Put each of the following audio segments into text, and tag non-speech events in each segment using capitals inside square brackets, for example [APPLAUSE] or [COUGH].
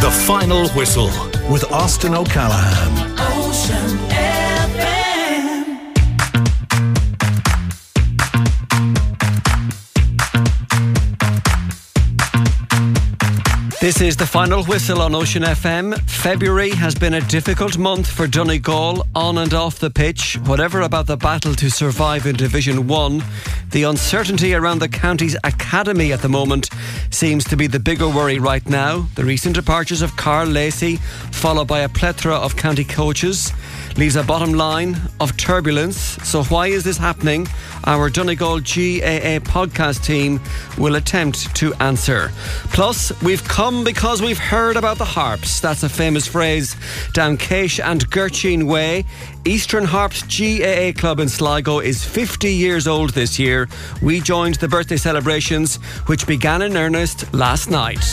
The Final Whistle with Austin O'Callaghan. This is the final whistle on Ocean FM. February has been a difficult month for Donegal on and off the pitch. Whatever about the battle to survive in Division 1, the uncertainty around the county's academy at the moment seems to be the bigger worry right now. The recent departures of Karl Lacey, followed by a plethora of county coaches, leaves a bottom line of turbulence. So, why is this happening? Our Donegal GAA podcast team will attempt to answer. Plus, we've come because we've heard about the harps. That's a famous phrase down Keash and Culfadda Way. Eastern Harps GAA Club in Sligo is 50 years old this year. We joined the birthday celebrations, which began in earnest last night.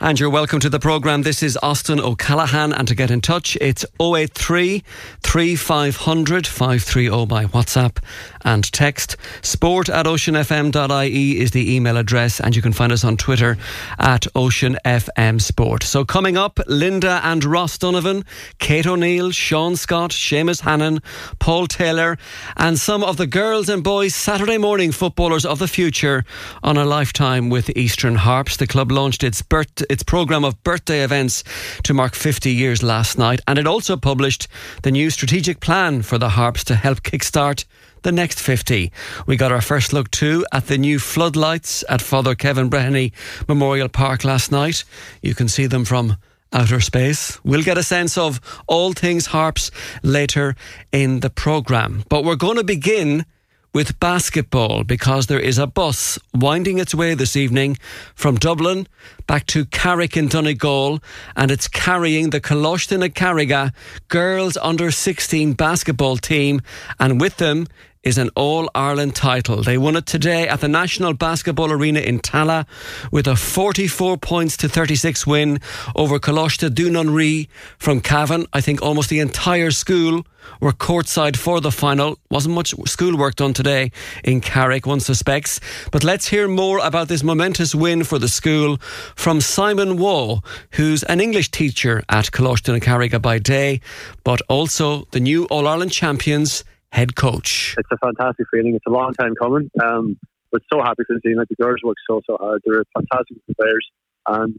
And you're welcome to the programme. This is Austin O'Callaghan. And to get in touch, it's 083 3500 530 by WhatsApp and text. Sport at oceanfm.ie is the email address. And you can find us on Twitter at oceanfm sport. So coming up, Linda and Ross Donovan, Kate O'Neill, Sean Scott, Seamus Hannon, Paul Taylor, and some of the girls and boys Saturday morning footballers of the future on a lifetime with Eastern Harps. The club launched its birth its programme of birthday events to mark 50 years last night, and it also published the new strategic plan for the Harps to help kickstart the next 50. We got our first look too at the new floodlights at Father Kevin Breheny Memorial Park last night. You can see them from outer space. We'll get a sense of all things harps later in the programme. But we're going to begin with basketball because there is a bus winding its way this evening from Dublin back to Carrick in Donegal and it's carrying the Coláiste Carraige girls under 16 basketball team and with them is an All Ireland title. They won it today at the National Basketball Arena in Tallaght with a 44 points to 36 win over Coláiste Dún an Rí from Cavan. I think almost the entire school were courtside for the final. Wasn't much schoolwork done today in Carrick, one suspects. But let's hear more about this momentous win for the school from Simon Waugh, who's an English teacher at Coláiste Carraige by day, but also the new All Ireland champions head coach. It's a fantastic feeling. It's a long time coming. Um, but so happy for the team. Like the girls work so so hard. They're fantastic players, and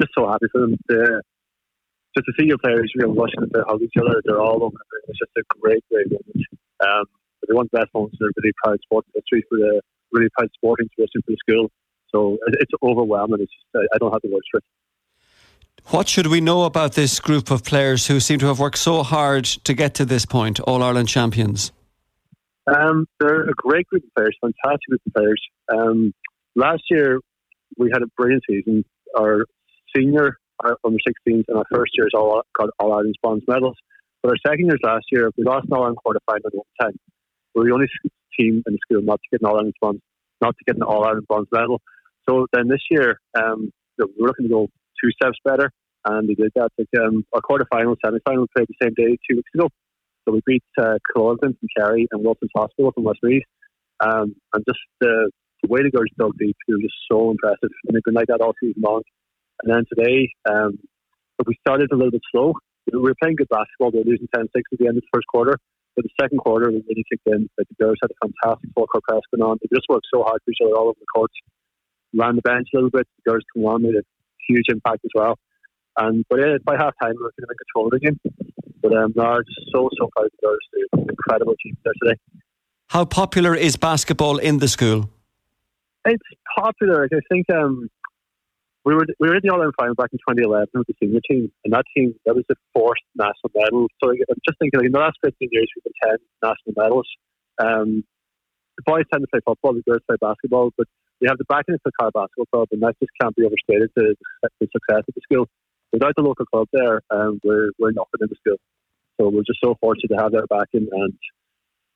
just so happy for them. To, just to see your players, you know, rushing to hug each other. They're all over. It's just a great, great moment. Um, but they want the best moments. They're really proud sporting history for the really proud sporting tradition for the school. So it's overwhelming. It's just, I don't have the words for it. What should we know about this group of players who seem to have worked so hard to get to this point, All Ireland champions? Um, they're a great group of players, fantastic group of players. Um, last year, we had a brilliant season. Our senior, our under 16s, and our first years all got All Ireland bronze medals. But our second years last year, we lost an All Ireland quarter final in 10. We were the only team in the school not to get an All Ireland bronze, not to get an All Ireland bronze medal. So then this year, um, we're looking to go two steps better, and we did that. Like, um, our quarter final, semi final played the same day two weeks ago. So we beat uh, Clorton from Kerry and Wilson's Hospital from Westmeath. Um, and just the, the way the girls dug deep, it was just so impressive. And they've been like that all season long. And then today, um, we started a little bit slow. We were playing good basketball. They were losing 10 6 at the end of the first quarter. But the second quarter, we really kicked in. Like the girls had a fantastic full court press going on. They just worked so hard for each other all over the court. Ran the bench a little bit. The girls come on, made a huge impact as well. And but yeah, by half time we were kind of in control again. But um, no, just so so proud of the girls. An incredible team there today. How popular is basketball in the school? It's popular. I think um, we were we were in the All Ireland final back in 2011 with the senior team, and that team that was the fourth national medal. So I'm just thinking, like, in the last 15 years, we've been 10 national medals. Um, the boys tend to play football, the girls play basketball, but we have the backing of the car basketball club, and that just can't be overstated. The, the success of the school. Without the local club there, um, we're we're nothing in the school. So we're just so fortunate to have their backing, and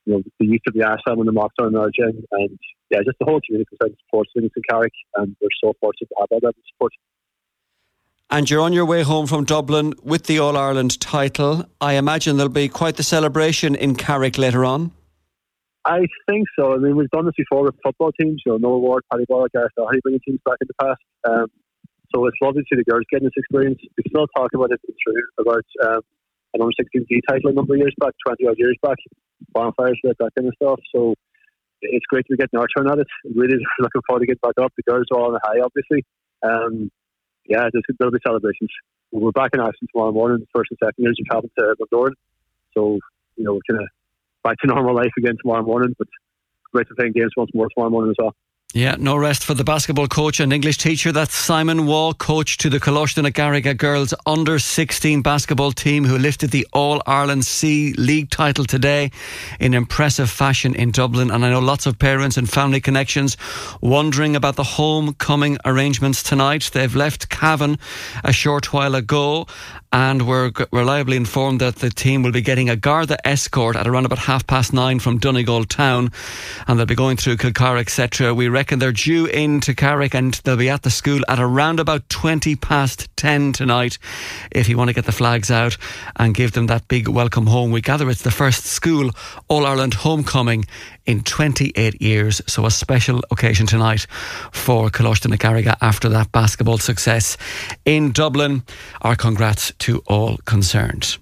you know the youth of the ASAM and the Moxar and Argent, and yeah, just the whole community concerned supports Livingston Carrick, and we're so fortunate to have that level of support. And you're on your way home from Dublin with the All Ireland title. I imagine there'll be quite the celebration in Carrick later on. I think so. I mean, we've done this before with football teams. You know, Noah Ward, Paddy Bollock, Gareth Doherty bringing teams back in the past. Um, so it's lovely to see the girls getting this experience. We still talk about it, it's true, about um, an under 16 D title a number of years back, 20 odd years back, bonfires, that kind of stuff. So it's great to be getting our turn at it. Really [LAUGHS] looking forward to getting back up. The girls are all on the high, obviously. Um, yeah, there's, there'll be celebrations. We're back in action tomorrow morning, first and second years. We're traveling to Bundoran. So, you know, we're kind of back to normal life again tomorrow morning, but great to play games once more tomorrow morning as well. Yeah, no rest for the basketball coach and English teacher. That's Simon Waugh, coach to the na Carraige girls under 16 basketball team who lifted the All Ireland C League title today in impressive fashion in Dublin. And I know lots of parents and family connections wondering about the homecoming arrangements tonight. They've left Cavan a short while ago and we're reliably informed that the team will be getting a Garda escort at around about half past nine from Donegal town and they'll be going through Kilcar, etc. We reckon they're due in to Carrick and they'll be at the school at around about 20 past 10 tonight if you want to get the flags out and give them that big welcome home. We gather it's the first school All Ireland homecoming in 28 years. So a special occasion tonight for na Carraige after that basketball success in Dublin. Our congrats to all concerned.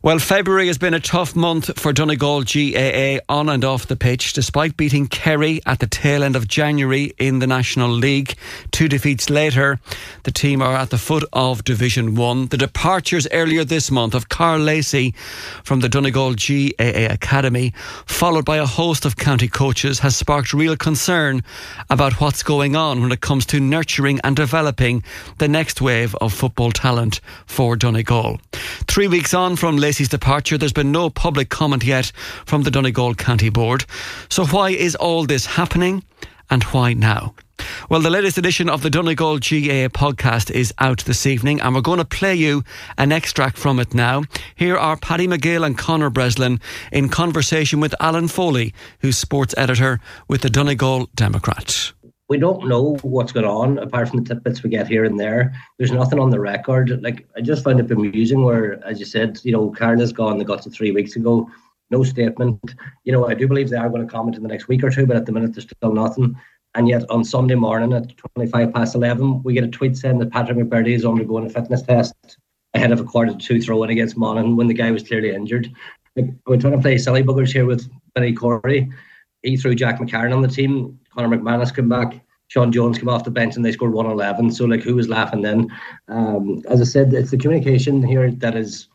Well, February has been a tough month for Donegal GAA on and off the pitch, despite beating Kerry at the tail end of January in the National League. Two defeats later, the team are at the foot of Division 1. The departures earlier this month of Karl Lacey from the Donegal GAA Academy, followed by a host of county coaches, has sparked real concern about what's going on when it comes to nurturing and developing the next wave of football talent for Donegal. Three weeks on from Lacey's departure, there's been no public comment yet from the Donegal County Board. So, why is all this happening and why now? Well, the latest edition of the Donegal GAA podcast is out this evening, and we're going to play you an extract from it now. Here are Paddy McGill and Conor Breslin in conversation with Alan Foley, who's sports editor with the Donegal Democrat we don't know what's going on apart from the tidbits we get here and there. There's nothing on the record. Like I just find it bemusing where, as you said, you know, Karen has gone. They got to three weeks ago. No statement. You know, I do believe they are going to comment in the next week or two, but at the minute there's still nothing. And yet on Sunday morning at 25 past 11, we get a tweet saying that Patrick McBrearty is undergoing a fitness test ahead of a quarter to two throw in against Monaghan when the guy was clearly injured. We're trying to play silly buggers here with Benny Corey. He threw Jack McCarron on the team. Conor McManus came back. Sean Jones came off the bench and they scored 111. So, like, who was laughing then? Um, as I said, it's the communication here that is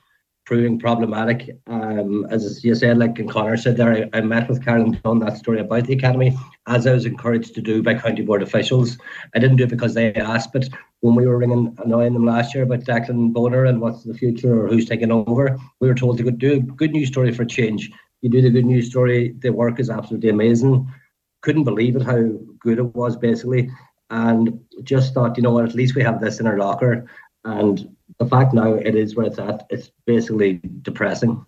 proving problematic. Um, as you said, like and Conor said there, I, I met with Carolyn Dunn that story about the academy, as I was encouraged to do by county board officials. I didn't do it because they asked, but when we were ringing annoying them last year about Declan Bonner and what's the future or who's taking over, we were told to go do a good news story for change. You do the good news story, the work is absolutely amazing couldn't believe it how good it was basically, and just thought, you know what, at least we have this in our locker. And the fact now it is where it's at, it's basically depressing.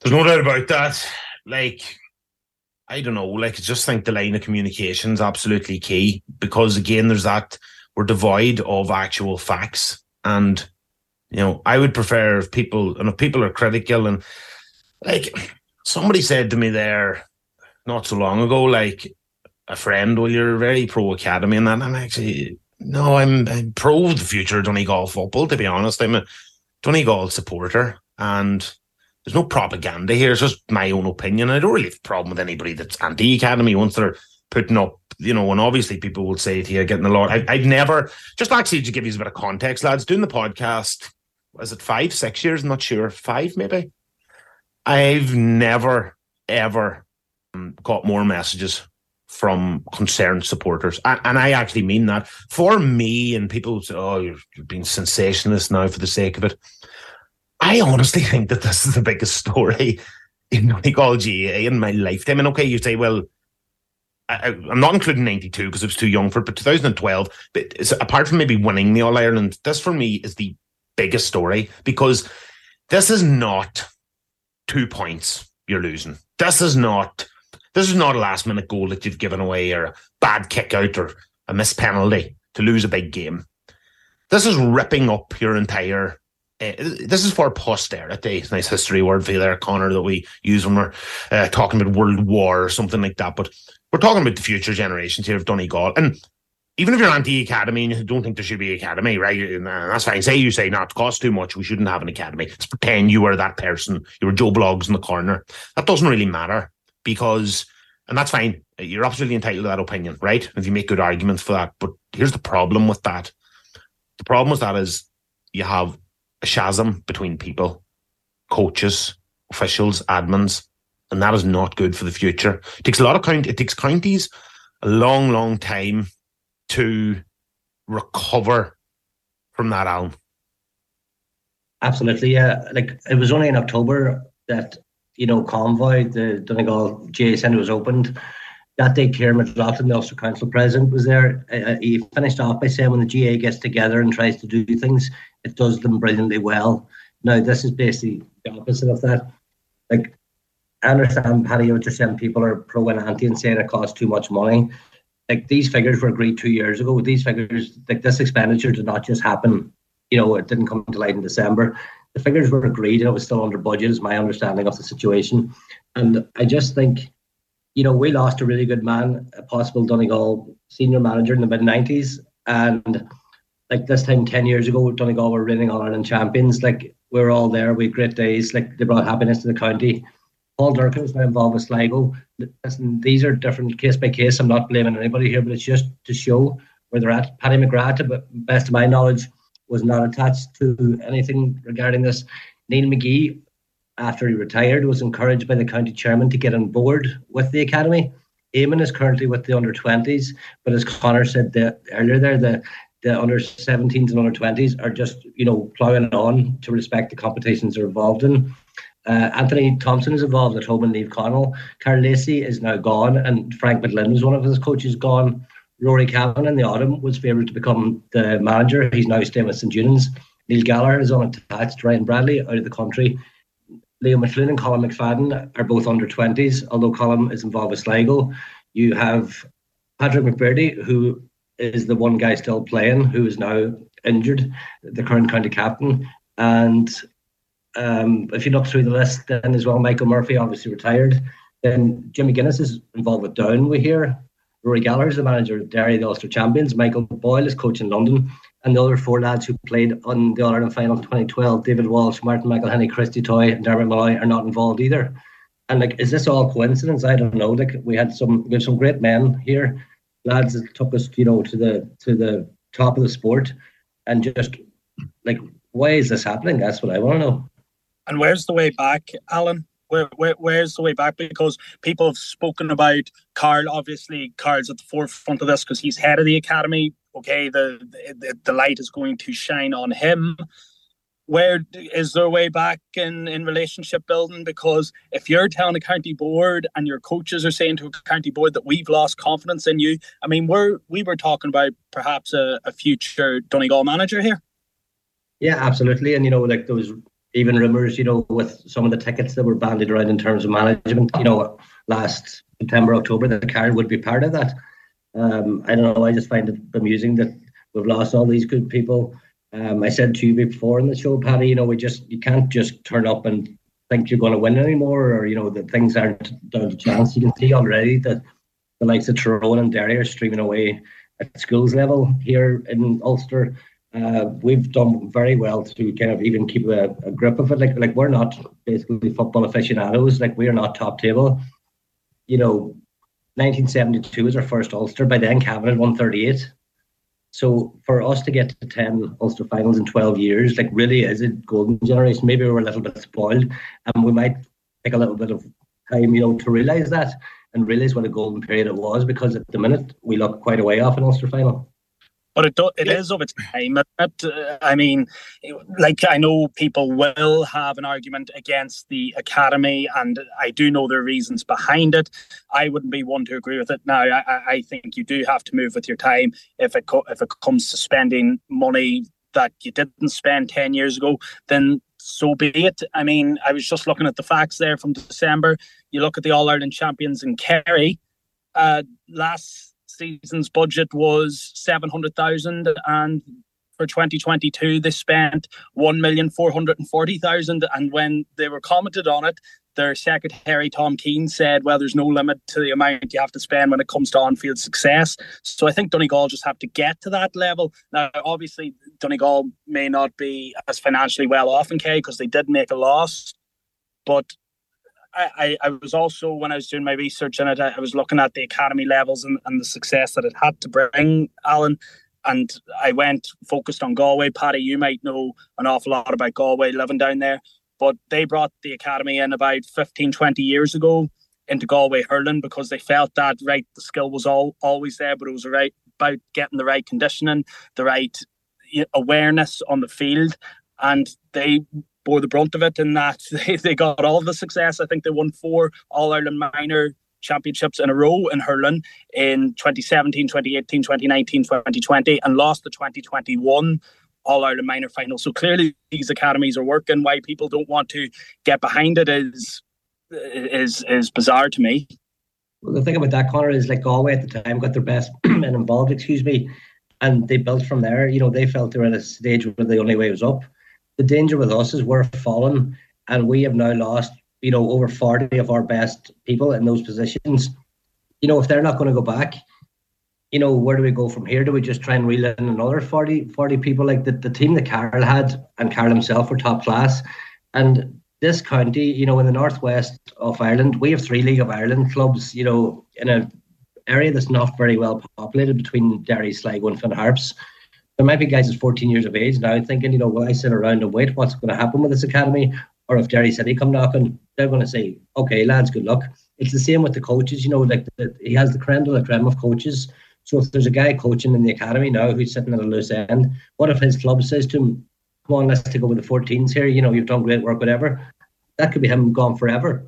There's no doubt about that. Like, I don't know, like I just think the line of communication is absolutely key because again, there's that we're devoid of actual facts. And, you know, I would prefer if people and if people are critical and like somebody said to me there, not so long ago, like a friend, well, you're very pro academy and that. I'm actually, no, I'm, I'm pro the future of Donegal football, to be honest. I'm a Donegal supporter and there's no propaganda here. It's just my own opinion. I don't really have a problem with anybody that's anti academy once they're putting up, you know, and obviously people will say to you, getting a lot. I've never, just actually to give you a bit of context, lads, doing the podcast, was it five, six years? I'm not sure. Five, maybe. I've never, ever um, got more messages from concerned supporters. And, and, I actually mean that. For me, and people say, oh, you're, you're being sensationalist now for the sake of it. I honestly [LAUGHS] think that this is the biggest story [LAUGHS] in Donegal GAA in my lifetime. And okay, you say, well, I, am not including 92 because it was too young for it, but 2012, but apart from maybe winning the All Ireland, this for me is the biggest story because this is not two points you're losing. This is not this is not a last minute goal that you've given away or a bad kick out or a missed penalty to lose a big game. This is ripping up your entire uh, this is for posterity. Nice history word for you there, Conor, that we use when we're uh, talking about World War or something like that. But we're talking about the future generations here of Donegal. And even if you're anti-academy and you don't think there should be academy, right? That's fine. Say you say, not it costs too much. We shouldn't have an academy. Let's pretend you were that person. You were Joe Bloggs in the corner. That doesn't really matter because, and that's fine. You're absolutely entitled to that opinion, right? If you make good arguments for that. But here's the problem with that. The problem with that is you have a chasm between people, coaches, officials, admins, and that is not good for the future. It takes a lot of count. It takes counties a long, long time to recover from that, Alan. Absolutely, yeah. Like it was only in October that you know Convoy, the Donegal GAA Centre was opened. That day, Kieran McLaughlin, the Ulster Council president, was there. Uh, he finished off by saying, "When the GAA gets together and tries to do things, it does them brilliantly well." Now, this is basically the opposite of that. Like, I understand, Paddy, what you're saying. People are pro and anti and saying it costs too much money like these figures were agreed two years ago. These figures, like this expenditure, did not just happen. You know, it didn't come to light in December. The figures were agreed, and it was still under budget. Is my understanding of the situation, and I just think, you know, we lost a really good man, a possible Donegal senior manager in the mid '90s, and like this time ten years ago, Donegal were All Ireland champions. Like we were all there. We had great days. Like they brought happiness to the county. Paul Durkin is now involved with Sligo. Listen, these are different case by case. I'm not blaming anybody here, but it's just to show where they're at. Paddy McGrath, to best of my knowledge, was not attached to anything regarding this. Neil McGee, after he retired, was encouraged by the county chairman to get on board with the academy. Eamon is currently with the under 20s, but as Conor said earlier there, the the under 17s and under 20s are just you know ploughing on to respect the competitions they're involved in. Uh, Anthony Thompson is involved at home and Naomh Conaill. Karl Lacey is now gone, and Frank McGlynn was one of his coaches gone. Rory Kavanagh in the autumn was favoured to become the manager. He's now staying with St Eunan's. Neil Gallagher is unattached. Ryan Bradley out of the country. Leo McLoone and Colm McFadden are both under 20s, although Colm is involved with Sligo. You have Patrick McBrearty, who is the one guy still playing, who is now injured, the current county captain. And um, if you look through the list, then as well, Michael Murphy obviously retired. Then Jim McGuinness is involved with Down, we hear. Rory Gallagher is the manager of Derry, the Ulster champions. Michael Boyle is coach in London. And the other four lads who played on the All Ireland final 2012, David Walsh, Martin McElhinney, Christy Toye, and Dermot Molloy, are not involved either. And like, is this all coincidence? I don't know. Like, we had some, we have some great men here, lads that took us, you know, to the to the top of the sport, and just like, why is this happening? That's what I want to know. And where's the way back, Alan? Where, where, where's the way back? Because people have spoken about Karl. Obviously, Karl's at the forefront of this because he's head of the academy. Okay, the, the the light is going to shine on him. Where is there a way back in, in relationship building? Because if you're telling a county board and your coaches are saying to a county board that we've lost confidence in you, I mean, we're we were talking about perhaps a, a future Donegal manager here. Yeah, absolutely. And you know, like was even rumours, you know, with some of the tickets that were bandied around in terms of management, you know, last September, October, that Karl would be part of that. Um, I don't know. I just find it amusing that we've lost all these good people. Um, I said to you before in the show, Paddy, you know, we just you can't just turn up and think you're going to win anymore, or you know that things aren't down to chance. You can see already that the likes of Tyrone and Derry are streaming away at schools level here in Ulster uh, we've done very well to kind of even keep a, a, grip of it. Like like we're not basically football aficionados. Like we're not top table. You know, 1972 was our first Ulster. By then, Cavan had 138. So for us to get to 10 Ulster finals in 12 years, like really is a golden generation. Maybe we are a little bit spoiled, and we might take a little bit of time, you know, to realise that and realise what a golden period it was. Because at the minute we look quite a way off an Ulster final but it do, it yeah. is of its time. Uh, I mean, like I know people will have an argument against the academy, and I do know their reasons behind it. I wouldn't be one to agree with it. Now, I, I think you do have to move with your time. If it co- if it comes to spending money that you didn't spend ten years ago, then so be it. I mean, I was just looking at the facts there from December. You look at the All Ireland champions in Kerry. Uh, last season's budget was 700,000 and for 2022 they spent 1,440,000 and when they were commented on it their secretary Tom Keane said, "Well, there's no limit to the amount you have to spend when it comes to on-field success." So I think Donegal just have to get to that level. Now, obviously, Donegal may not be as financially well off in K because they did make a loss, but I, I, was also when I was doing my research in it, I, was looking at the academy levels and, and the success that it had to bring, Alan. And I went focused on Galway. Paddy, you might know an awful lot about Galway living down there, but they brought the academy in about 15, 20 years ago into Galway hurling because they felt that right the skill was all always there, but it was right about getting the right conditioning, the right awareness on the field, and they bore the brunt of it in that [LAUGHS] they, they got all the success. I think they won four All Ireland minor championships in a row in hurling in 2017, 2018, 2019, 2020, and lost the 2021 All Ireland minor final. So clearly these academies are working. Why people don't want to get behind it is is is bizarre to me. Well, the thing about that, Conor, is like Galway at the time got their best [CLEARS THROAT] men involved, excuse me, and they built from there. You know, they felt they were at a stage where the only way was up the danger with us is we're falling, and we have now lost, you know, over 40 of our best people in those positions. You know, if they're not going to go back, you know, where do we go from here? Do we just try and reel in another 40, 40 people? Like the, the team that Karl had and Karl himself were top class. And this county, you know, in the northwest of Ireland, we have three League of Ireland clubs, you know, in an area that's not very well populated between Derry, Sligo, and Finn Harps there might be guys that's 14 years of age now thinking, you know, will I sit around and wait? What's going to happen with this academy? Or if Derry City come knocking, they're going to say, okay, lads, good luck. It's the same with the coaches, you know, like the, he has the creme de la creme of coaches. So if there's a guy coaching in the academy now who's sitting at a loose end, what if his club says to him, come on, let's take over the 14s here, you know, you've done great work, whatever. That could be him gone forever.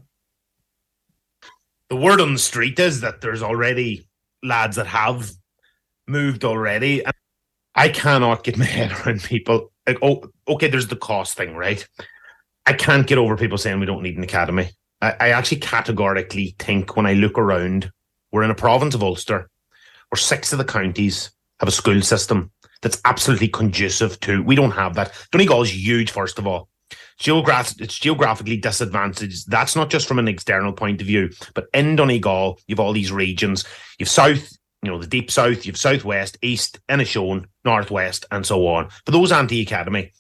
The word on the street is that there's already lads that have moved already. And I cannot get my [LAUGHS] head around people. Like, oh, okay, there's the cost thing, right? I can't get over people saying we don't need an academy. I, I actually categorically think when I look around, we're in a province of Ulster where six of the counties have a school system that's absolutely conducive to. We don't have that. Donegal is huge, first of all. Geograph- it's geographically disadvantaged. That's not just from an external point of view, but in Donegal, you've all these regions. You've south, you know, the deep south, you've southwest, east, Inishowen, northwest, and so on. For those anti academy,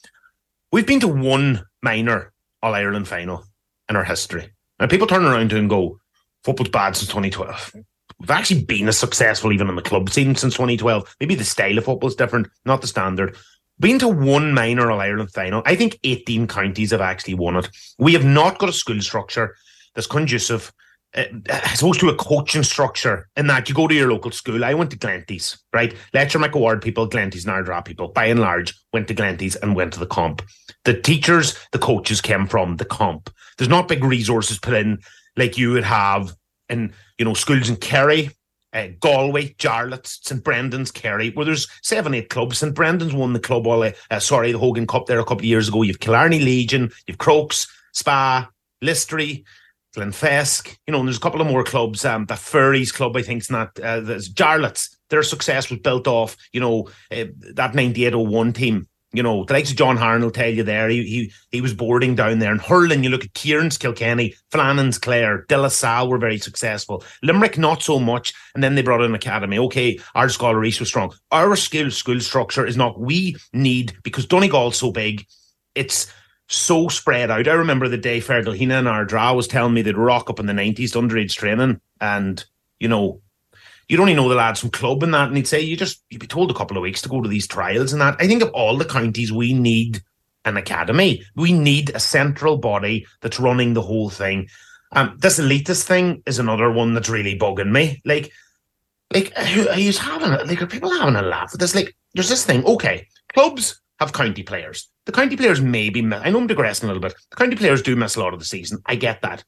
we've been to one minor All Ireland final in our history. And people turn around to and go, football's bad since 2012. We've actually been as successful even in the club scene since 2012. Maybe the style of football is different, not the standard. Been to one minor All Ireland final. I think 18 counties have actually won it. We have not got a school structure that's conducive opposed to a coaching structure in that you go to your local school. I went to Glenties, right? Lettermacaward people, Glenties, Ardara people, by and large, went to Glenties and went to the comp. The teachers, the coaches came from the comp. There's not big resources put in like you would have in, you know, schools in Kerry, uh, Galway, Jarlath, St Brendan's, Kerry, where there's seven, eight clubs. St Brendan's won the club, all, uh, sorry, the Hogan Cup there a couple of years ago. You've Killarney Legion, you've Crokes, Spa, Listry, Glenfesk, you know, and there's a couple of more clubs. Um, the Furries Club, I think, is not. Uh, there's Jarlath's. Their success was built off, you know, uh, that 9801 team. You know, the likes of John Harn will tell you there. He he he was boarding down there. And hurling, you look at Kieran's Kilkenny, Flannan's Clare, De La Salle were very successful. Limerick, not so much. And then they brought in Academy. Okay, our Scholar East was strong. Our skill school structure is not we need because Donegal's so big. It's so spread out. I remember the day Fergalhina and Ardara was telling me they'd rock up in the 90s to underage training. And, you know, you'd only know the lads from club and that. And he'd say, you just, you'd be told a couple of weeks to go to these trials and that. I think of all the counties, we need an academy. We need a central body that's running the whole thing. Um, this elitist thing is another one that's really bugging me. Like, like, who are you having? A, like, are people having a laugh at this? Like, there's this thing. Okay, clubs have county players. The county players maybe, I know I'm digressing a little bit. The county players do miss a lot of the season. I get that.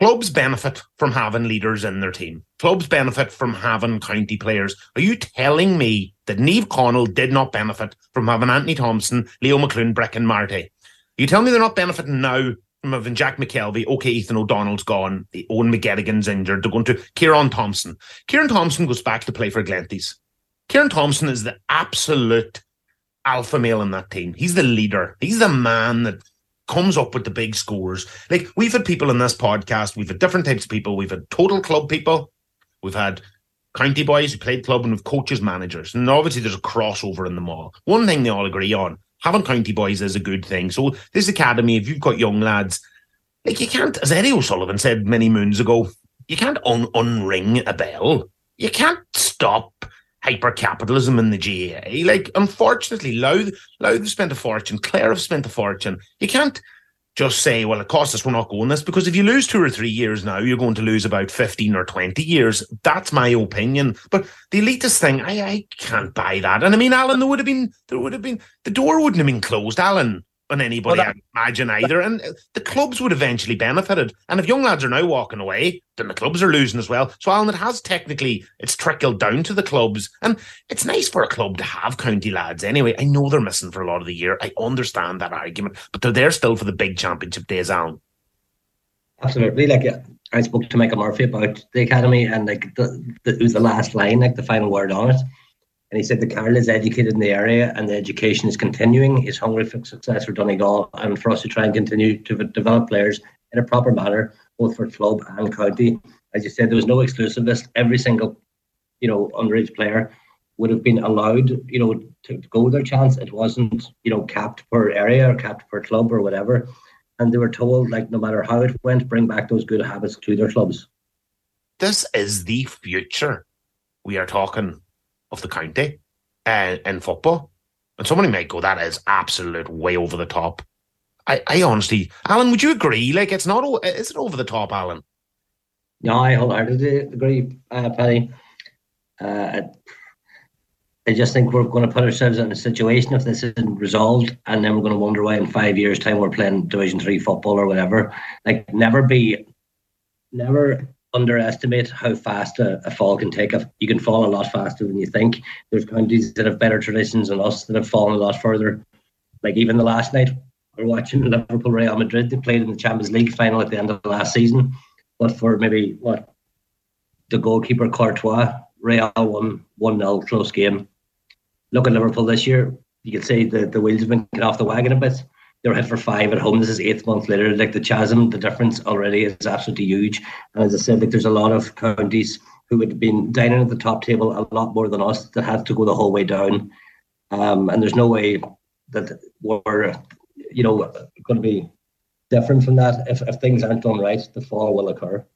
Clubs benefit from having leaders in their team. Clubs benefit from having county players. Are you telling me that Naomh Conaill did not benefit from having Anthony Thompson, Leo McLoone, Brechin Marty? You tell me they're not benefiting now from having Jack McKelvey. Okay, Ethan O'Donnell's gone. The Owen McGettigan's injured. They're going to Kieran Thompson. Kieran Thompson goes back to play for Glenties. Kieran Thompson is the absolute alpha male in that team. He's the leader. He's the man that comes up with the big scores. Like we've had people in this podcast, we've had different types of people. We've had total club people, we've had county boys who played club, and we've coaches, managers. And obviously there's a crossover in them all. One thing they all agree on, having county boys is a good thing. So this academy, if you've got young lads, like you can't, as Eddie O'Sullivan said many moons ago, you can't un- unring a bell. You can't stop hyper-capitalism in the GAA. Like, unfortunately, Louth, Louth have spent a fortune, Clare have spent a fortune. You can't just say, well, it costs us, we're not going this, because if you lose two or three years now, you're going to lose about 15 or 20 years. That's my opinion. But the elitist thing, I, I can't buy that. And I mean, Alan, there would have been, there would have been, the door wouldn't have been closed, Alan on anybody, well, that, I imagine either. And the clubs would eventually benefited. And if young lads are now walking away, then the clubs are losing as well. So Alan, it has technically it's trickled down to the clubs, and it's nice for a club to have county lads. Anyway, I know they're missing for a lot of the year. I understand that argument, but they're there still for the big championship days, Alan. Absolutely, like I spoke to Michael Murphy about the academy, and like the, the, it was the last line, like the final word on it and he said that Karl is educated in the area and the education is continuing. He's hungry for success for Donegal and for us to try and continue to develop players in a proper manner, both for club and county. As you said, there was no exclusive list. Every single, you know, underage player would have been allowed, you know, to, to go their chance. It wasn't, you know, capped per area or capped per club or whatever. And they were told, like, no matter how it went, bring back those good habits to their clubs. This is the future we are talking of the county uh, in football. And somebody might go, that is absolute way over the top. I, I honestly, Alan, would you agree? Like, it's not, is it over the top, Alan? No, I wholeheartedly agree, uh, Paddy. Uh, I just think we're going to put ourselves in a situation if this isn't resolved, and then we're going to wonder why in five years' time we're playing Division Three football or whatever. Like, never be, never underestimate how fast a, a, fall can take. You can fall a lot faster than you think. There's counties that have better traditions than us that have fallen a lot further. Like even the last night, we're watching Liverpool Real Madrid. They played in the Champions League final at the end of the last season, but for maybe what the goalkeeper Courtois, Real won one 0 close game. Look at Liverpool this year. You can say the, the wheels have been get off the wagon a bit they were hit for five at home. This is eighth month later. Like the chasm, the difference already is absolutely huge. And as I said, like there's a lot of counties who have been dining at the top table a lot more than us that had to go the whole way down. Um, and there's no way that we're, you know, going to be different from that. If, if things aren't done right, the fall will occur.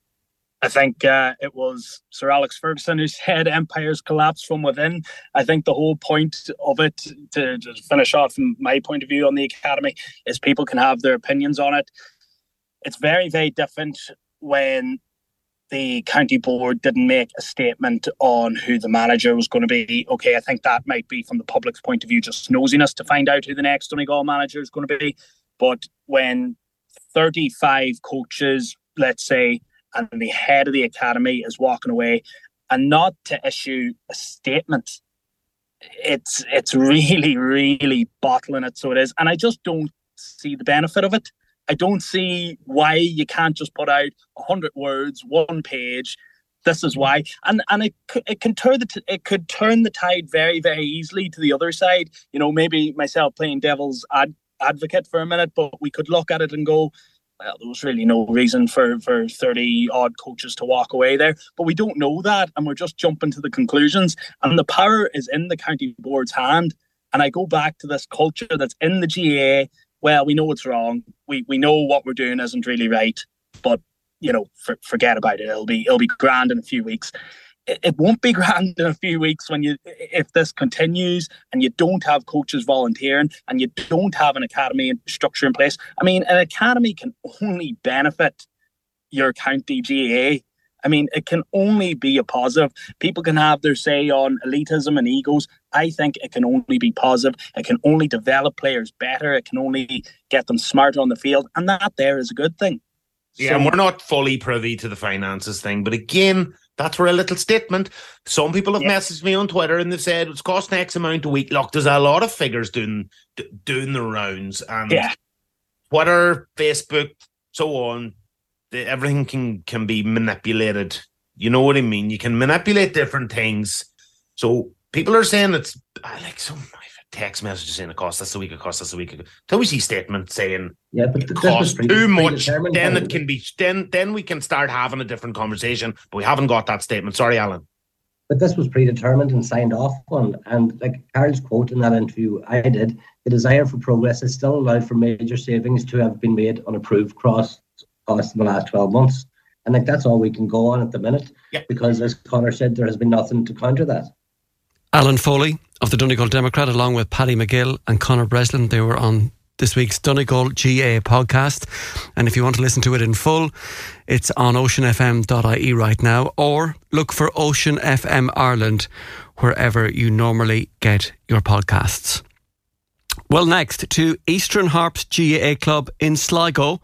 I think uh, it was Sir Alex Ferguson who said empires collapse from within. I think the whole point of it, to, to, finish off from my point of view on the academy, is people can have their opinions on it. It's very, very different when the county board didn't make a statement on who the manager was going to be. Okay, I think that might be from the public's point of view just nosiness to find out who the next Donegal manager is going to be. But when 35 coaches, let's say, and the head of the academy is walking away. And not to issue a statement it's it's [LAUGHS] really really bottling it. So it is. And i just don't see the benefit of it. I don't see why you can't just put out 100 words one page. This is why. And and it, it can turn the t- it could turn the tide very very easily to the other side. You know maybe myself playing devil's ad- advocate for a minute but we could look at it and go well, there was really no reason for for 30 odd coaches to walk away there. But we don't know that, and we're just jumping to the conclusions. And the power is in the county board's hand. And I go back to this culture that's in the GAA. Well, we know it's wrong. We we know what we're doing isn't really right, but you know, for, forget about it. It'll be it'll be grand in a few weeks it won't be [LAUGHS] grand in a few weeks when you if this continues and you don't have coaches volunteering and you don't have an academy structure in place. I mean, an academy can only benefit your county GAA. I mean, it can only be a positive. People can have their say on elitism and egos. I think it can only be positive. It can only develop players better. It can only get them smarter on the field. And that there is a good thing. Yeah, so, and we're not fully privy to the finances thing. But again, that's where a little statement. Some people have yeah. messaged me on Twitter and they've said it's cost X amount a week. Look, there's a lot of figures doing doing the rounds and yeah. Twitter, Facebook, so on. The, everything can can be manipulated. You know what I mean? You can manipulate different things. So people are saying it's ah, like some text messages saying it costs us a week, it costs us a week. Until we see statement saying yeah, but it costs too much, then it can be then then we can start having a different conversation. But we haven't got that statement. Sorry, Alan. But this was predetermined and signed off on. And like Karl's quote in that interview I did, the desire for progress is still allowed for major savings to have been made on approved cross costs in the last 12 months. And like that's all we can go on at the minute. Yeah. Because as Conor said, there has been nothing to counter that. Alan Foley of the Donegal Democrat, along with Paddy McGill and Conor Breslin, they were on this week's Donegal GAA podcast. And if you want to listen to it in full, it's on oceanfm.ie right now, or look for Ocean FM Ireland wherever you normally get your podcasts. Well, next to Eastern Harps GAA Club in Sligo.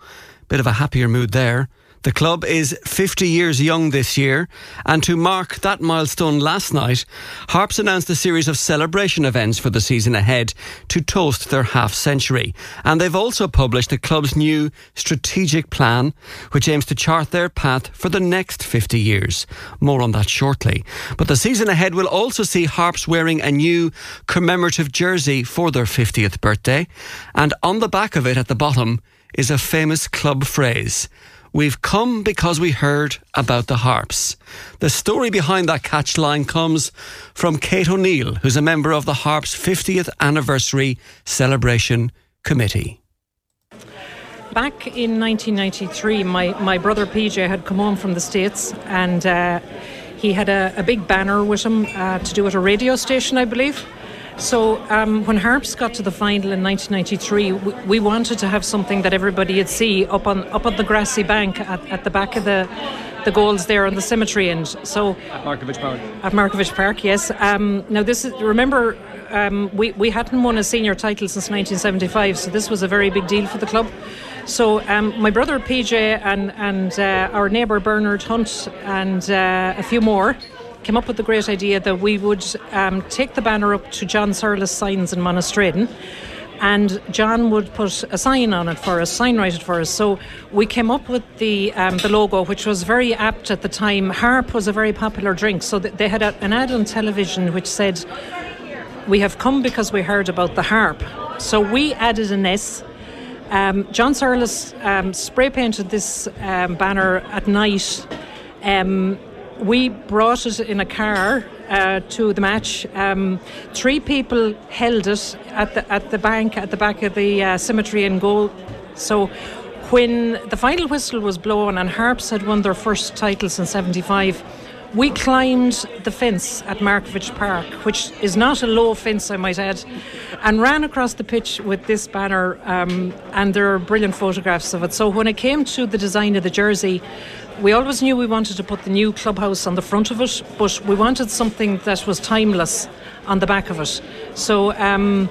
Bit of a happier mood there. The club is 50 years young this year, and to mark that milestone last night, Harps announced a series of celebration events for the season ahead to toast their half century. And they've also published the club's new strategic plan, which aims to chart their path for the next 50 years. More on that shortly. But the season ahead will also see Harps wearing a new commemorative jersey for their 50th birthday. And on the back of it at the bottom is a famous club phrase. We've come because we heard about the harps. The story behind that catch line comes from Kate O'Neill, who's a member of the Harps 50th Anniversary Celebration Committee. Back in 1993, my, my brother PJ had come home from the States and uh, he had a, a, big banner with him uh, to do at a radio station, I believe. So um, when Harps got to the final in 1993, we, we, wanted to have something that everybody would see up on up on the grassy bank at, at the back of the the goals there on the cemetery end. So at Markievicz Park. At Markievicz Park, yes. Um, now this is remember um, we we hadn't won a senior title since 1975, so this was a very big deal for the club. So um, my brother PJ and and uh, our neighbour Bernard Hunt and uh, a few more came up with the great idea that we would um, take the banner up to John Searles Signs in Monasteraden and John would put a sign on it for us, sign write it for us. So we came up with the um, the logo, which was very apt at the time. Harp was a very popular drink, so they had an ad on television which said, "We have come because we heard about the harp." So we added an S. Um, John Searles um, spray painted this um, banner at night. We brought it in a car uh, to the match. Um, three people held it at the at the bank at the back of the uh, cemetery in goal. So when the final whistle was blown and Harps had won their first title since '75. We climbed the fence at Markievicz Park, which is not a low fence, I might add, and ran across the pitch with this banner. Um, and there are brilliant photographs of it. So when it came to the design of the jersey, we always knew we wanted to put the new clubhouse on the front of it, but we wanted something that was timeless on the back of it. So. Um,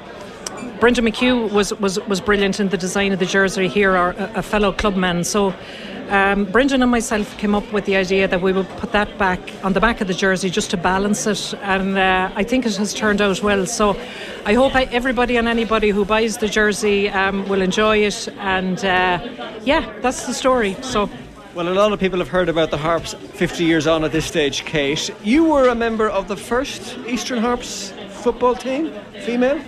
Brendan McHugh was, was, was brilliant in the design of the jersey here, our, a fellow clubman. So um, Brendan and myself came up with the idea that we would put that back on the back of the jersey just to balance it, and uh, I think it has turned out well. So I hope I, everybody and anybody who buys the jersey um, will enjoy it, and uh, yeah, that's the story. So. Well, a lot of people have heard about the Harps 50 years on at this stage, Kate. You were a member of the first Eastern Harps football team, female?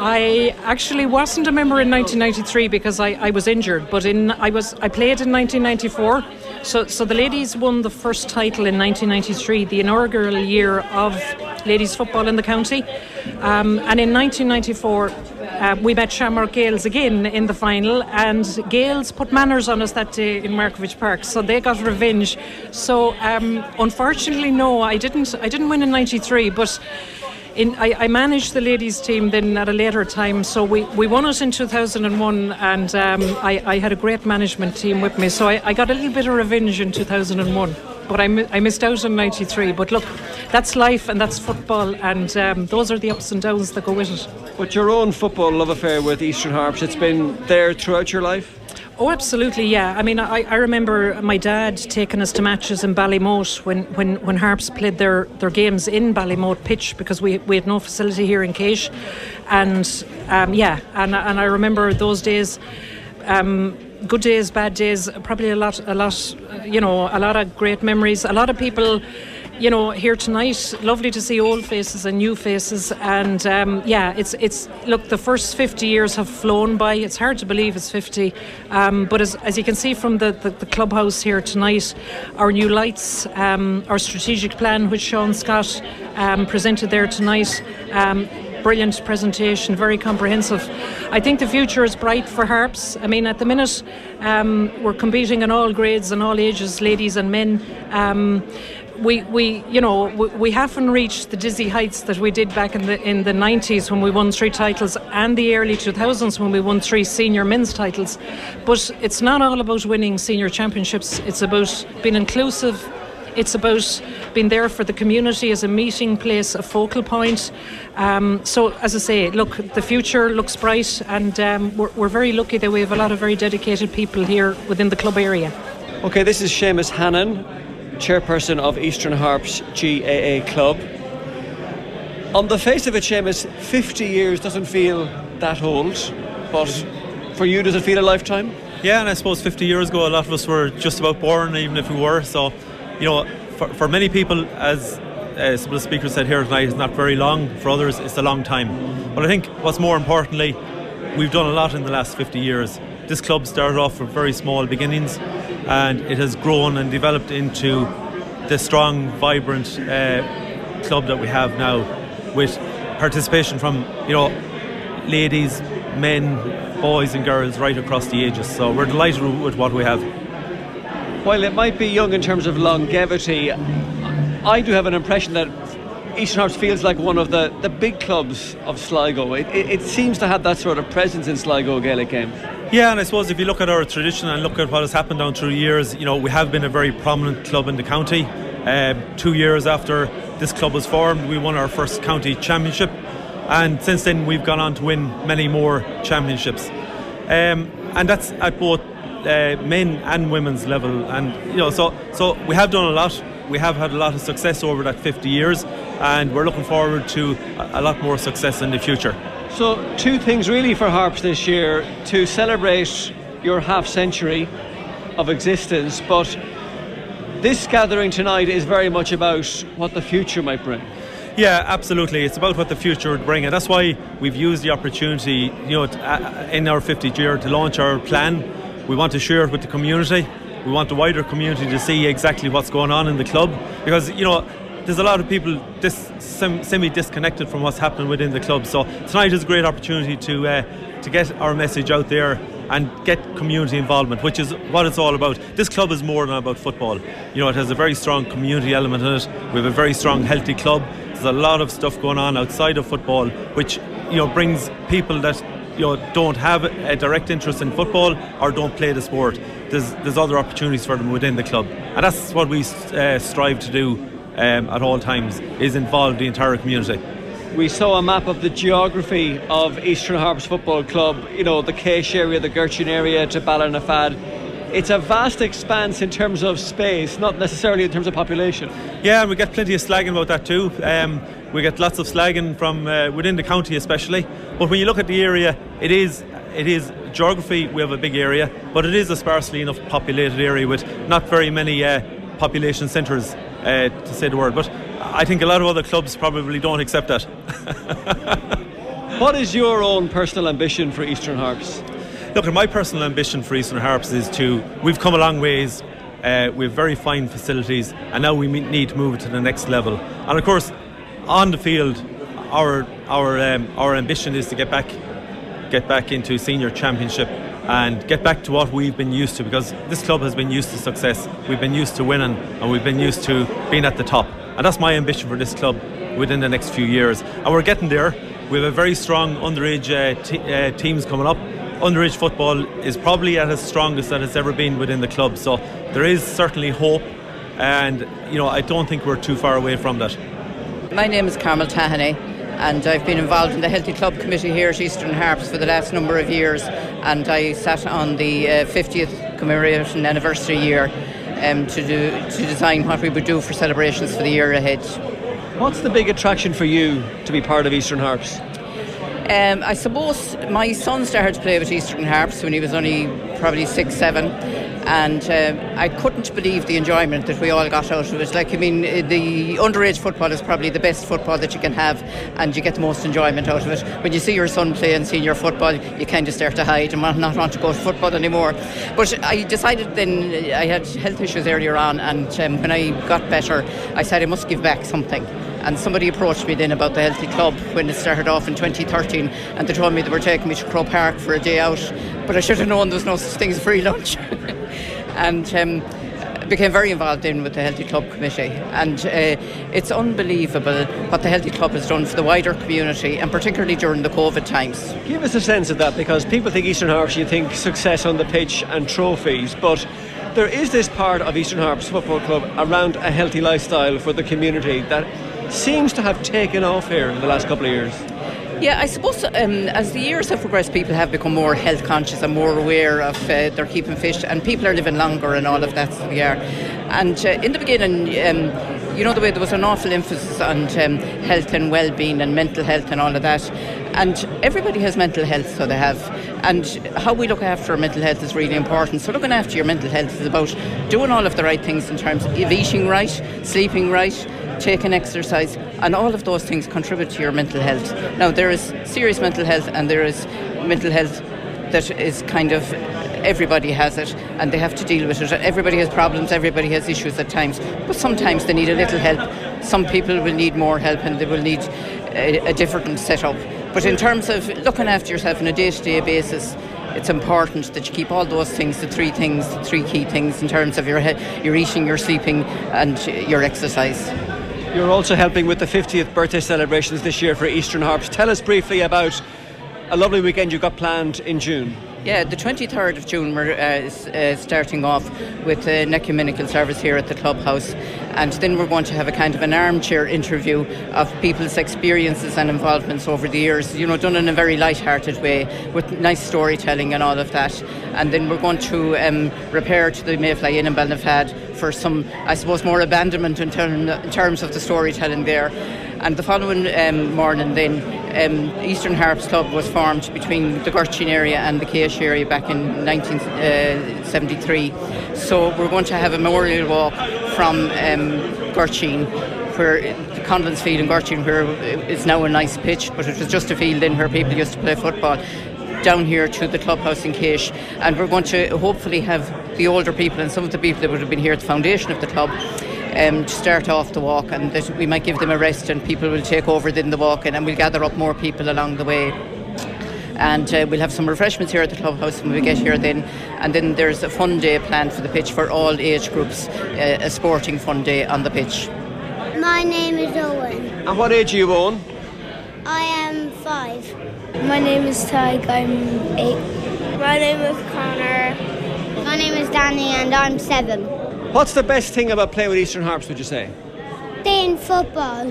I actually wasn't a member in 1993 because I, I was injured, but in I was I played in 1994. So so the ladies won the first title in 1993, the inaugural year of ladies football in the county, um, and in 1994 uh, we met Shamrock Gales again in the final, and Gales put manners on us that day in Markievicz Park, so they got revenge. So um, unfortunately, no, I didn't. I didn't win in '93, but. In, I, I, managed the ladies team then at a later time. So we, we won it in 2001, and um, I, I, had a great management team with me. So I, I, got a little bit of revenge in 2001, but I, I missed out in 93. But look, that's life and that's football, and um, those are the ups and downs that go with it. But your own football love affair with Eastern Harps, it's been there throughout your life? Oh, absolutely, yeah. I mean, I, I remember my dad taking us to matches in Ballymote when, when, when Harps played their, their games in Ballymote pitch because we, we had no facility here in Keash. And um, yeah, and, and I remember those days. Um, good days, bad days, probably a lot, a lot, you know, a lot of great memories. A lot of people you know, here tonight, lovely to see old faces and new faces. And um, yeah, it's it's look, the first 50 years have flown by. It's hard to believe it's 50, um, but as, as you can see from the, the, the clubhouse here tonight, our new lights, um, our strategic plan, which Sean Scott um, presented there tonight. Brilliant presentation, very comprehensive. I think the future is bright for Harps. I mean, at the minute, um, we're competing in all grades and all ages, ladies and men. Um, we, we you know we, we, haven't reached the dizzy heights that we did back in the in the 90s when we won three titles and the early 2000s when we won three senior men's titles but it's not all about winning senior championships it's about being inclusive it's about being there for the community as a meeting place, a focal point. Um, so, as I say, look, the future looks bright, and um, we're, we're very lucky that we have a lot of very dedicated people here within the club area. Okay, this is Seamus Hannon, chairperson of Eastern Harps GAA Club. On the face of it, Seamus, 50 years doesn't feel that old, but for you, does it feel a lifetime? Yeah, and I suppose 50 years ago, a lot of us were just about born, even if we were. So, you know, for, for many people, as uh, some of the speakers said here tonight, it's not very long. For others, it's a long time. But I think what's more importantly, we've done a lot in the last 50 years. This club started off from very small beginnings and it has grown and developed into the strong, vibrant uh, club that we have now, with participation from you know ladies, men, boys, and girls right across the ages. So we're delighted with what we have. While it might be young in terms of longevity, I do have an impression that Eastern Harps feels like one of the, the big clubs of Sligo. It, it, it, seems to have that sort of presence in Sligo Gaelic games. Yeah, and I suppose if you look at our tradition and look at what has happened down through years, you know, we have been a very prominent club in the county. Um, two years after this club was formed, we won our first county championship, and since then we've gone on to win many more championships. Um, and that's at both uh, men and women's level, and you know, so so we have done a lot. We have had a lot of success over that 50 years, and we're looking forward to a, lot more success in the future. So, two things really for Harps this year to celebrate your half century of existence, but this gathering tonight is very much about what the future might bring. Yeah, absolutely. It's about what the future would bring, and that's why we've used the opportunity, you know, uh, in our 50th year to launch our plan. We want to share it with the community. We want the wider community to see exactly what's going on in the club, because you know there's a lot of people dis, semi disconnected from what's happening within the club. So tonight is a great opportunity to uh, to get our message out there and get community involvement, which is what it's all about. This club is more than about football. You know, it has a very strong community element in it. We have a very strong, healthy club. There's a lot of stuff going on outside of football, which you know brings people that you know don't have a direct interest in football or don't play the sport. There's there's other opportunities for them within the club, and that's what we uh, strive to do um, at all times is involve the entire community. We saw a map of the geography of Eastern Harps Football Club, you know, the Keash area, the Gurteen area to Ballinafad. It's a vast expanse in terms of space, not necessarily in terms of population. Yeah, and we get plenty of slagging about that too. Um, we get lots of slagging from uh, within the county, especially. But when you look at the area, it is it is geography. We have a big area, but it is a sparsely enough populated area with not very many uh, population centres uh, to say the word. But I think a lot of other clubs probably don't accept that. [LAUGHS] what is your own personal ambition for Eastern Harps? Look, my personal ambition for Eastern Harps is to. We've come a long ways. Uh, we have very fine facilities, and now we need to move it to the next level. And of course, on the field, our our um, our ambition is to get back get back into senior championship and get back to what we've been used to because this club has been used to success. We've been used to winning and we've been used to being at the top. And that's my ambition for this club within the next few years. And we're getting there. We have a very strong underage uh, t- uh, teams coming up. Underage football is probably at its strongest that it's ever been within the club. So there is certainly hope. And, you know, I don't think we're too far away from that. My name is Carmel Tahane and I've been involved in the Healthy Club Committee here at Eastern Harps for the last number of years and I sat on the uh, 50th commemoration anniversary year um, to, do, to design what we would do for celebrations for the year ahead. What's the big attraction for you to be part of Eastern Harps? Um, I suppose my son started to play with Eastern Harps when he was only probably six, seven, and uh, I couldn't believe the enjoyment that we all got out of it. Like, I mean, the underage football is probably the best football that you can have, and you get the most enjoyment out of it. When you see your son playing senior football, you kind of start to hide and not want to go to football anymore. But I decided then I had health issues earlier on, and um, when I got better, I said I must give back something. And somebody approached me then about the Healthy Club when it started off in 2013, and they told me they were taking me to Crow Park for a day out. But I should have known there was no such thing as free lunch. [LAUGHS] and um, became very involved in with the Healthy Club Committee, and uh, it's unbelievable what the Healthy Club has done for the wider community, and particularly during the COVID times. Give us a sense of that, because people think Eastern Harps, you think success on the pitch and trophies, but there is this part of Eastern Harps Football Club around a healthy lifestyle for the community that seems to have taken off here in the last couple of years. Yeah, I suppose um, as the years have progressed, people have become more health conscious and more aware of uh, their keeping fish, and people are living longer and all of that. So are. And uh, in the beginning, um, you know, the way there was an awful emphasis on um, health and well-being and mental health and all of that. And everybody has mental health, so they have. And how we look after our mental health is really important. So looking after your mental health is about doing all of the right things in terms of eating right, sleeping right taking exercise, and all of those things contribute to your mental health. Now, there is serious mental health, and there is mental health that is kind of everybody has it and they have to deal with it. Everybody has problems, everybody has issues at times, but sometimes they need a little help. Some people will need more help and they will need a, a different setup. But in terms of looking after yourself on a day to day basis, it's important that you keep all those things, the three things, the three key things in terms of your, your eating, your sleeping, and your exercise. You're also helping with the 50th birthday celebrations this year for Eastern Harps. Tell us briefly about a lovely weekend you've got planned in June. Yeah, the 23rd of June we're uh, uh, starting off with an ecumenical service here at the clubhouse, and then we're going to have a kind of an armchair interview of people's experiences and involvements over the years. You know, done in a very light-hearted way with nice storytelling and all of that. And then we're going to um, repair to the Mayfly Inn in Ballinafad for some, I suppose, more abandonment in, in terms of the storytelling there. And the following um, morning, then um, Eastern Harps Club was formed between the Gurteen area and the Keash area back in 1973. Uh, so we're going to have a memorial walk from um, Gurteen where the Conlon's Field in Gurteen, where it's now a nice pitch, but it was just a field in where people used to play football down here to the clubhouse in Keash and we're going to hopefully have the older people and some of the people that would have been here at the foundation of the club um, to start off the walk, and that we might give them a rest, and people will take over then the walk, and, and we'll gather up more people along the way. And uh, we'll have some refreshments here at the clubhouse when we get here then. And then there's a fun day planned for the pitch for all age groups uh, a sporting fun day on the pitch. My name is Owen. And what age are you Owen? I am five. My name is Tyke I'm eight. My name is Connor. My name is Danny and I'm seven What's the best thing about playing with Eastern Harps, would you say? Playing football.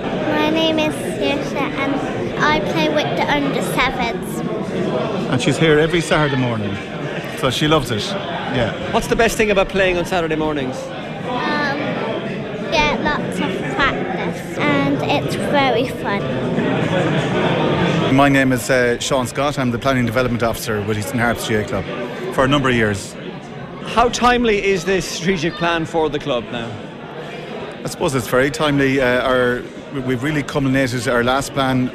My name is Saoirse and I play with the under sevens. And she's here every Saturday morning, so she loves it. Yeah. What's the best thing about playing on Saturday mornings? Um, get lots of practice and it's very fun. My name is uh, Sean Scott. I'm the Planning Development Officer with Eastern Harps GAA Club for a number of years. How timely is this strategic plan for the club now? I suppose it's very timely. Uh, our, we've really culminated our last plan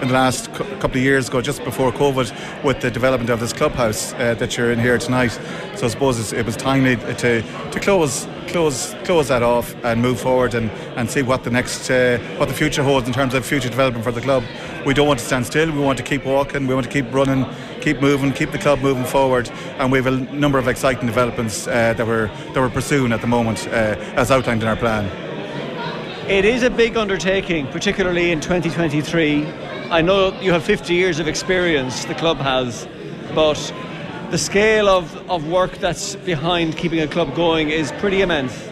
in the last couple of years ago, just before COVID, with the development of this clubhouse uh, that you're in here tonight. So I suppose it was timely to, to close close close that off and move forward and, and see what the next uh, what the future holds in terms of future development for the club. We don't want to stand still. We want to keep walking. We want to keep running keep moving, keep the club moving forward, and we have a number of exciting developments uh, that we're that we're pursuing at the moment, uh, as outlined in our plan. It is a big undertaking, particularly in 2023. I know you have 50 years of experience, the club has, but the scale of, of work that's behind keeping a club going is pretty immense.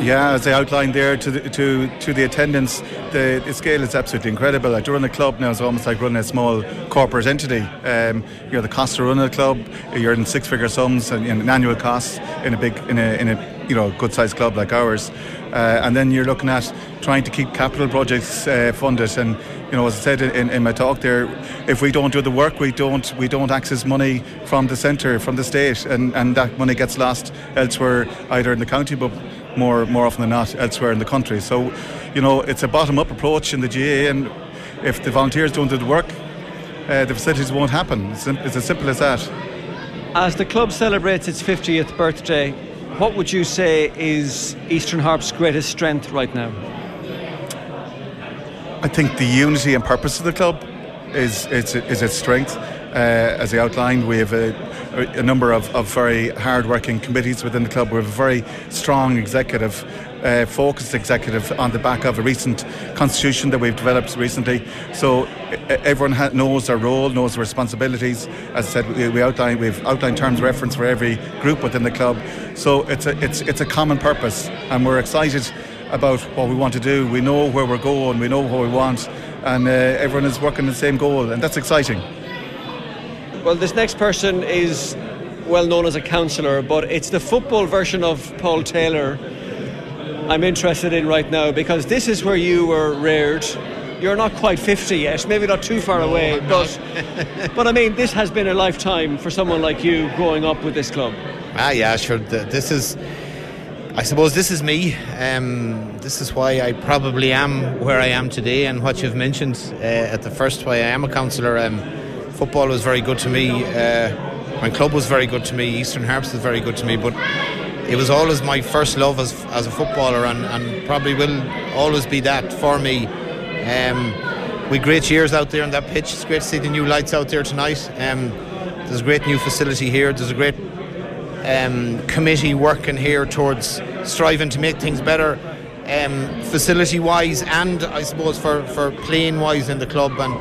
Yeah, as I outlined there to the, to to the attendance, the, the scale is absolutely incredible. Like to run a club now is almost like running a small corporate entity. Um, you know, the cost to run a club, you're in six-figure sums and, annual costs in a big in a in a you know, good sized club like ours. Uh, and then you're looking at trying to keep capital projects uh, funded. And you know, as I said in, in, my talk there, if we don't do the work, we don't we don't access money from the centre, from the state, and, and that money gets lost elsewhere, either in the county, but more more often than not elsewhere in the country. So, you know, it's a bottom up approach in the GAA, and if the volunteers don't do the work, uh, the facilities won't happen. It's, it's as simple as that. As the club celebrates its 50th birthday, what would you say is Eastern Harp's greatest strength right now? I think the unity and purpose of the club is is, is its strength. Uh, as I outlined, we have a, a number of, of very hard-working committees within the club. We have a very strong executive uh, focused executive on the back of a recent constitution that we've developed recently. So everyone ha- knows their role, knows their responsibilities. As I said, we, we outlined we've outlined terms of reference for every group within the club. So it's a it's it's a common purpose, and we're excited about what we want to do. We know where we're going. We know what we want, and uh, everyone is working the same goal, and that's exciting. Well, this next person is well known as a councillor, but it's the football version of Paul Taylor I'm interested in right now because this is where you were reared. You're not quite 50 yet, maybe not too far away, but [LAUGHS] but I mean, this has been a lifetime for someone like you growing up with this club. Ah, yeah, sure. This is, I suppose, this is me. Um, this is why I probably am where I am today, and what you've mentioned uh, at the first, why I am a councillor. Um, football was very good to me. Uh, my club was very good to me. Eastern Harps was very good to me, but it was always my first love as, as a footballer and, and probably will always be that for me. Um, we great years out there on that pitch. It's great to see the new lights out there tonight. Um, there's a great new facility here. There's a great um, committee working here towards striving to make things better, um, facility wise, and I suppose for, for playing wise in the club and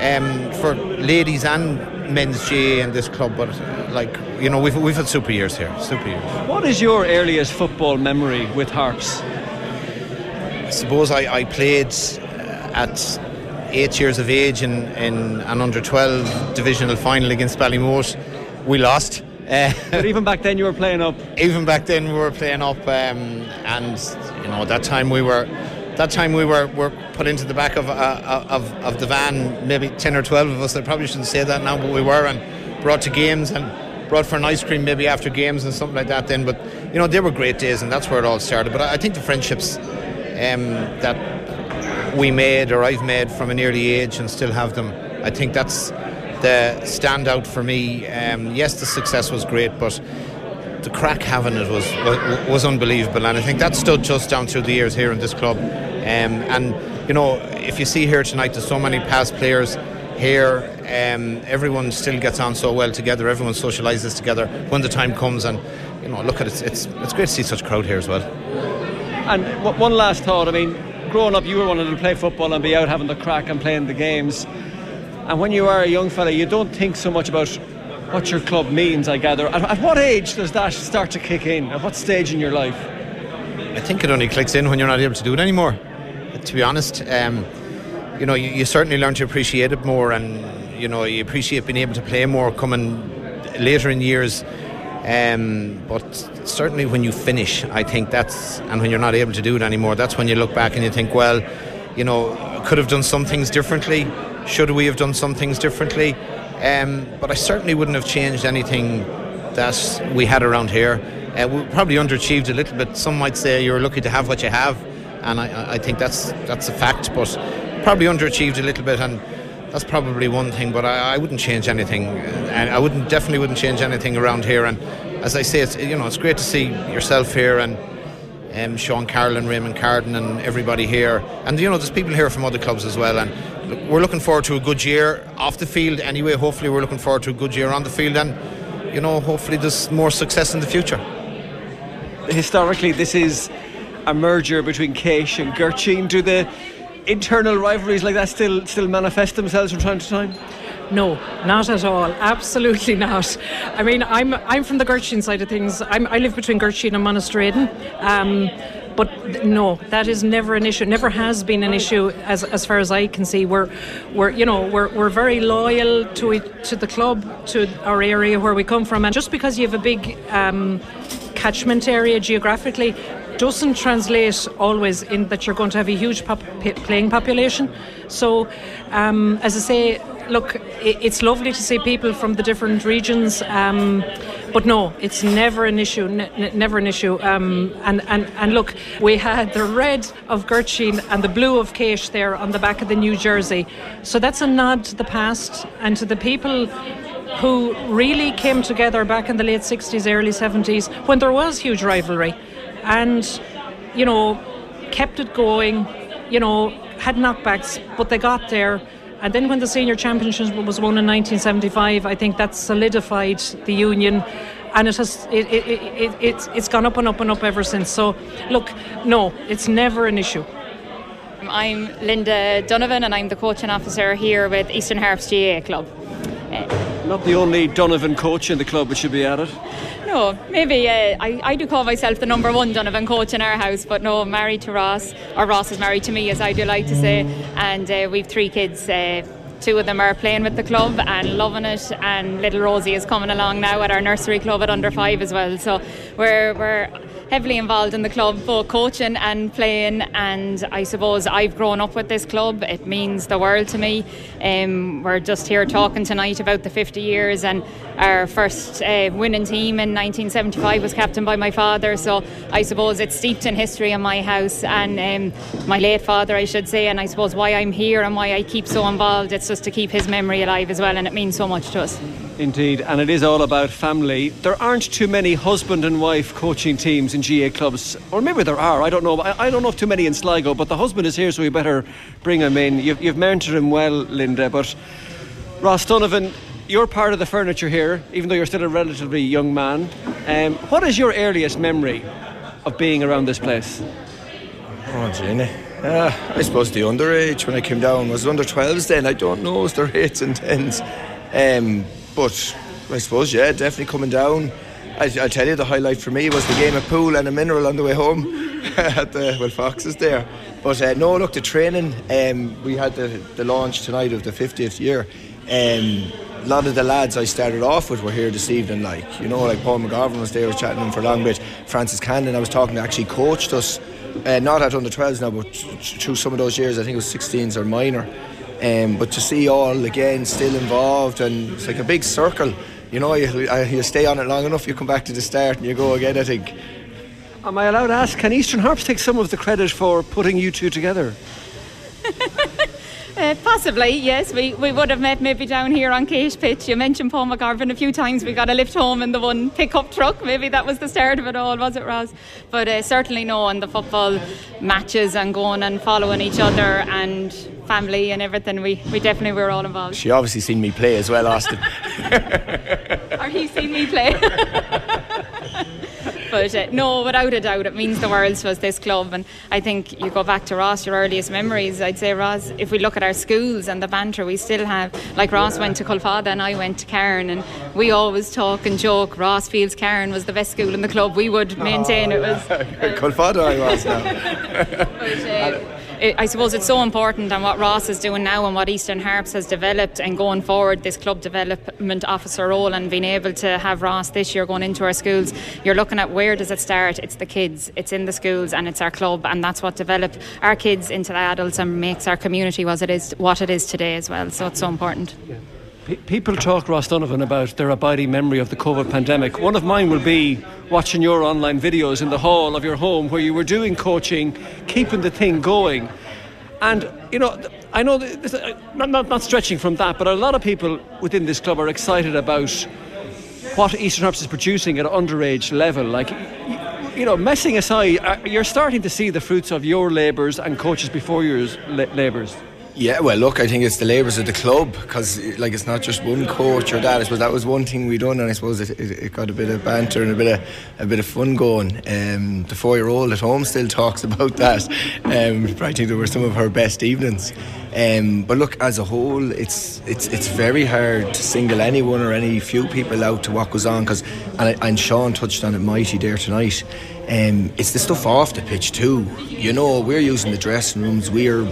um, for ladies and men's GAA in this club. But like you know, we've we've had super years here. Super years. What is your earliest football memory with Harps? I suppose I, I played uh, at eight years of age in, in an under 12 divisional final against Ballymote. We lost. Uh, but even back then, you were playing up. [LAUGHS] Even back then, we were playing up, um, and you know, at that time we were that time we were, were put into the back of, uh, of, of the van, maybe 10 or 12 of us. I probably shouldn't say that now, but we were, and brought to games and brought for an ice cream maybe after games and something like that then. But, you know, they were great days, and that's where it all started. But I think the friendships um, that we made or I've made from an early age and still have them, I think that's the standout for me. Um, yes, the success was great, but the crack having it was, was, was unbelievable, and I think that stood just down through the years here in this club. Um, and you know, if you see here tonight, there's so many past players here. Um, everyone still gets on so well together. Everyone socialises together when the time comes, and you know, look at it. It's it's great to see such a crowd here as well. And one last thought. I mean, growing up, you were wanting to play football and be out having the crack and playing the games. And when you are a young fella, you don't think so much about what your club means, I gather. At, at, what age does that start to kick in? At what stage in your life? I think it only clicks in when you're not able to do it anymore to be honest. Um, you know, you, you, certainly learn to appreciate it more, and you know, you appreciate being able to play more coming later in years. Um, but certainly, when you finish, I think that's and when you're not able to do it anymore, that's when you look back and you think, well, you know, could have done some things differently. Should we have done some things differently? Um, but I certainly wouldn't have changed anything that we had around here. Uh, we probably underachieved a little bit. Some might say you're lucky to have what you have and I, I think that's that's a fact. But probably underachieved a little bit, and that's probably one thing. But I, I wouldn't change anything, and I wouldn't definitely wouldn't change anything around here. And as I say, it's you know it's great to see yourself here and. Um, Sean Carroll and Raymond Carden and everybody here, and you know there's people here from other clubs as well, and we're looking forward to a good year off the field anyway. Hopefully, we're looking forward to a good year on the field, and you know hopefully there's more success in the future. Historically, this is a merger between Keash and Gurteen. Do the internal rivalries like that still still manifest themselves from time to time? No, not at all. Absolutely not. I mean, I'm I'm from the Gurteen side of things. I'm, i live between Gurteen and Monasteraden. Um, but no, that is never an issue. Never has been an issue as, as far as I can see. We're we're you know we're, we're very loyal to it, to the club, to our area where we come from, and just because you have a big um, catchment area geographically doesn't translate always in that you're going to have a huge pop- playing population. So, um, as I say, look, it's lovely to see people from the different regions, um, but no, it's never an issue. Ne- never an issue. Um, and, and and look, we had the red of Gurteen and the blue of Keash there on the back of the new jersey. So that's a nod to the past and to the people who really came together back in the late 60s, early 70s when there was huge rivalry, and you know, kept it going. You know, had knockbacks, but they got there and then when the senior championship was won in 1975, I think that solidified the union and it has it, it, it, it, it's gone up and up and up ever since. So, look, no, it's never an issue. I'm Linda Donovan, and I'm the coaching officer here with Eastern Harps GAA Club. Not the only Donovan coach in the club, it should be added. No, maybe uh, I, I do call myself the number one Donovan coach in our house, but no, married to Ross, or Ross is married to me, as I do like to say, and uh, we've three kids. Uh, two of them are playing with the club and loving it, and little Rosie is coming along now at our nursery club at under five as well. So we're we're heavily involved in the club, both coaching and playing. And I suppose I've grown up with this club. It means the world to me. Um, we're just here talking tonight about the 50 years, and our first uh, winning team in 1975 was captained by my father. So I suppose it's steeped in history in my house and um, my late father, I should say. And I suppose why I'm here and why I keep so involved, it's just to keep his memory alive as well, and it means so much to us. Indeed, and it is all about family. There aren't too many husband and wife coaching teams in GAA clubs, or maybe there are. I don't know. I, don't know if too many in Sligo, but the husband is here, so we better bring him in. You've, you've mentored him well, Linda, but Ross Donovan, you're part of the furniture here, even though you're still a relatively young man. Um, what is your earliest memory of being around this place? Oh, Jenny. Uh, I suppose the underage when I came down was under 12s then. I don't know, it was their 8s and 10s. Um, but I suppose, yeah, definitely coming down. I, will tell you, the highlight for me was the game of pool and a mineral on the way home [LAUGHS] at the well Foxes there. But uh, no, look, the training. Um, we had the, the launch tonight of the 50th year. Um, a lot of the lads I started off with were here this evening, like you know, like Paul McGovern was there, was chatting him for a long bit. Francis Cannon, I was talking to, actually coached us, uh, not at under 12s now, but through some of those years, I think it was 16s or minor. Um, but to see all again still involved and it's like a big circle. You know, you, you stay on it long enough, you come back to the start and you go again. I think. Am I allowed to ask? Can Eastern Harps take some of the credit for putting you two together? [LAUGHS] Uh, possibly, yes. We, we would have met maybe down here on Keash Pitch. You mentioned Paul McGovern a few times. We got a lift home in the one pickup truck. Maybe that was the start of it all, was it, Ross? But uh, certainly no on the football matches and going and following each other and family and everything. We, we definitely were all involved. She obviously seen me play as well, Austin. [LAUGHS] or he seen me play. [LAUGHS] But uh, no, without a doubt, it means the world to us, this club. And I think you go back to Ross, your earliest memories. I'd say, Ross, if we look at our schools and the banter we still have, like Ross went to Culfadda and I went to Cairn, and we always talk and joke. Ross feels Cairn was the best school in the club. We would maintain oh, it was. Uh, [LAUGHS] Culfadda, I was now. [LAUGHS] but, uh, [LAUGHS] it, I suppose it's so important and what Ross is doing now and what Eastern Harps has developed and going forward this club development officer role and being able to have Ross this year going into our schools. You're looking at where does it start? It's the kids. It's in the schools and it's our club and that's what developed our kids into the adults and makes our community what it is what it is today as well. So it's so important. Yeah. People talk, Ross Donovan, about their abiding memory of the COVID pandemic. One of mine will be watching your online videos in the hall of your home where you were doing coaching, keeping the thing going. And, you know, I know, this, uh, not, not, not stretching from that, but a lot of people within this club are excited about what Eastern Harps is producing at an underage level. Like, you know, messing aside, uh, you're starting to see the fruits of your labours and coaches before your labours. Yeah, well, look, I think it's the labours of the club because, like, it's not just one coach or that. I suppose that was one thing we done, and I suppose it, it, it, got a bit of banter and a bit of a bit of fun going. Um, the four-year-old at home still talks [LAUGHS] about that. Um, I think there were some of her best evenings. Um, but look, as a whole, it's it's it's very hard to single anyone or any few people out to what goes on because, and, and Sean touched on it mighty there tonight. Um, it's the stuff off the pitch too. You know, we're using the dressing rooms. We're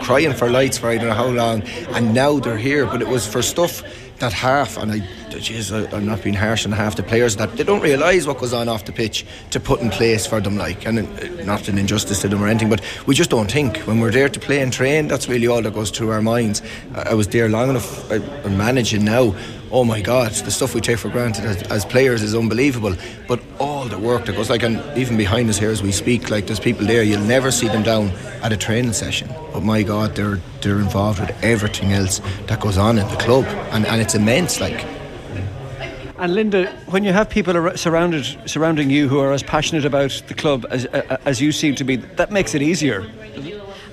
crying for lights for I don't know how long, and now they're here. But it was for stuff that half, and I geez, I'm not being harsh on half the players that they don't realise what goes on off the pitch to put in place for them. Like, and uh, not an injustice to them or anything, but we just don't think when we're there to play and train. That's really all that goes through our minds. I was there long enough. I'm managing now oh my God, the stuff we take for granted as, as, players is unbelievable. But all the work that goes, like, and even behind us here as we speak, like, there's people there, you'll never see them down at a training session. But my God, they're they're involved with everything else that goes on in the club, and, and it's immense, like. And Linda, when you have people surrounded surrounding you who are as passionate about the club as as you seem to be, that makes it easier.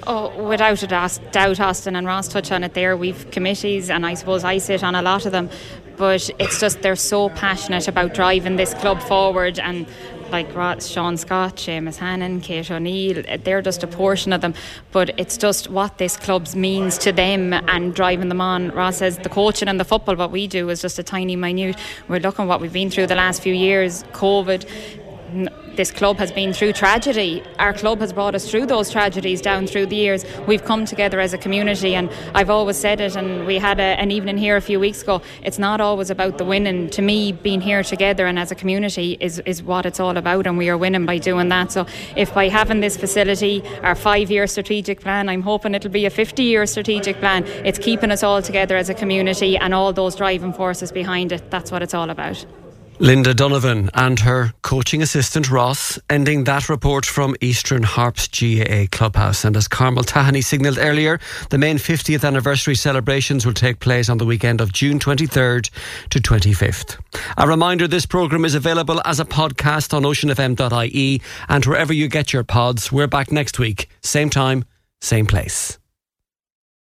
Oh, without a doubt, Austin and Ross touch on it there. We've committees, and I suppose I sit on a lot of them. But it's just they're so passionate about driving this club forward, and like Sean Scott, Seamus Hannon, Kate O'Neill, they're just a portion of them. But it's just what this club means to them and driving them on. Ross says the coaching and the football, what we do is just a tiny minute. We're looking at what we've been through the last few years, COVID this club has been through tragedy. Our club has brought us through those tragedies down through the years. We've come together as a community, and I've always said it. And we had a, an evening here a few weeks ago. It's not always about the winning. To me, being here together and as a community is, is what it's all about, and we are winning by doing that. So, if by having this facility, our five year strategic plan, I'm hoping it'll be a 50 year strategic plan, it's keeping us all together as a community and all those driving forces behind it. That's what it's all about. Linda Donovan and her coaching assistant Ross ending that report from Eastern Harps GAA Clubhouse. And as Carmel Tahany signalled earlier, the main 50th anniversary celebrations will take place on the weekend of June 23rd to 25th. A reminder this programme is available as a podcast on oceanfm.ie and wherever you get your pods. We're back next week, same time, same place.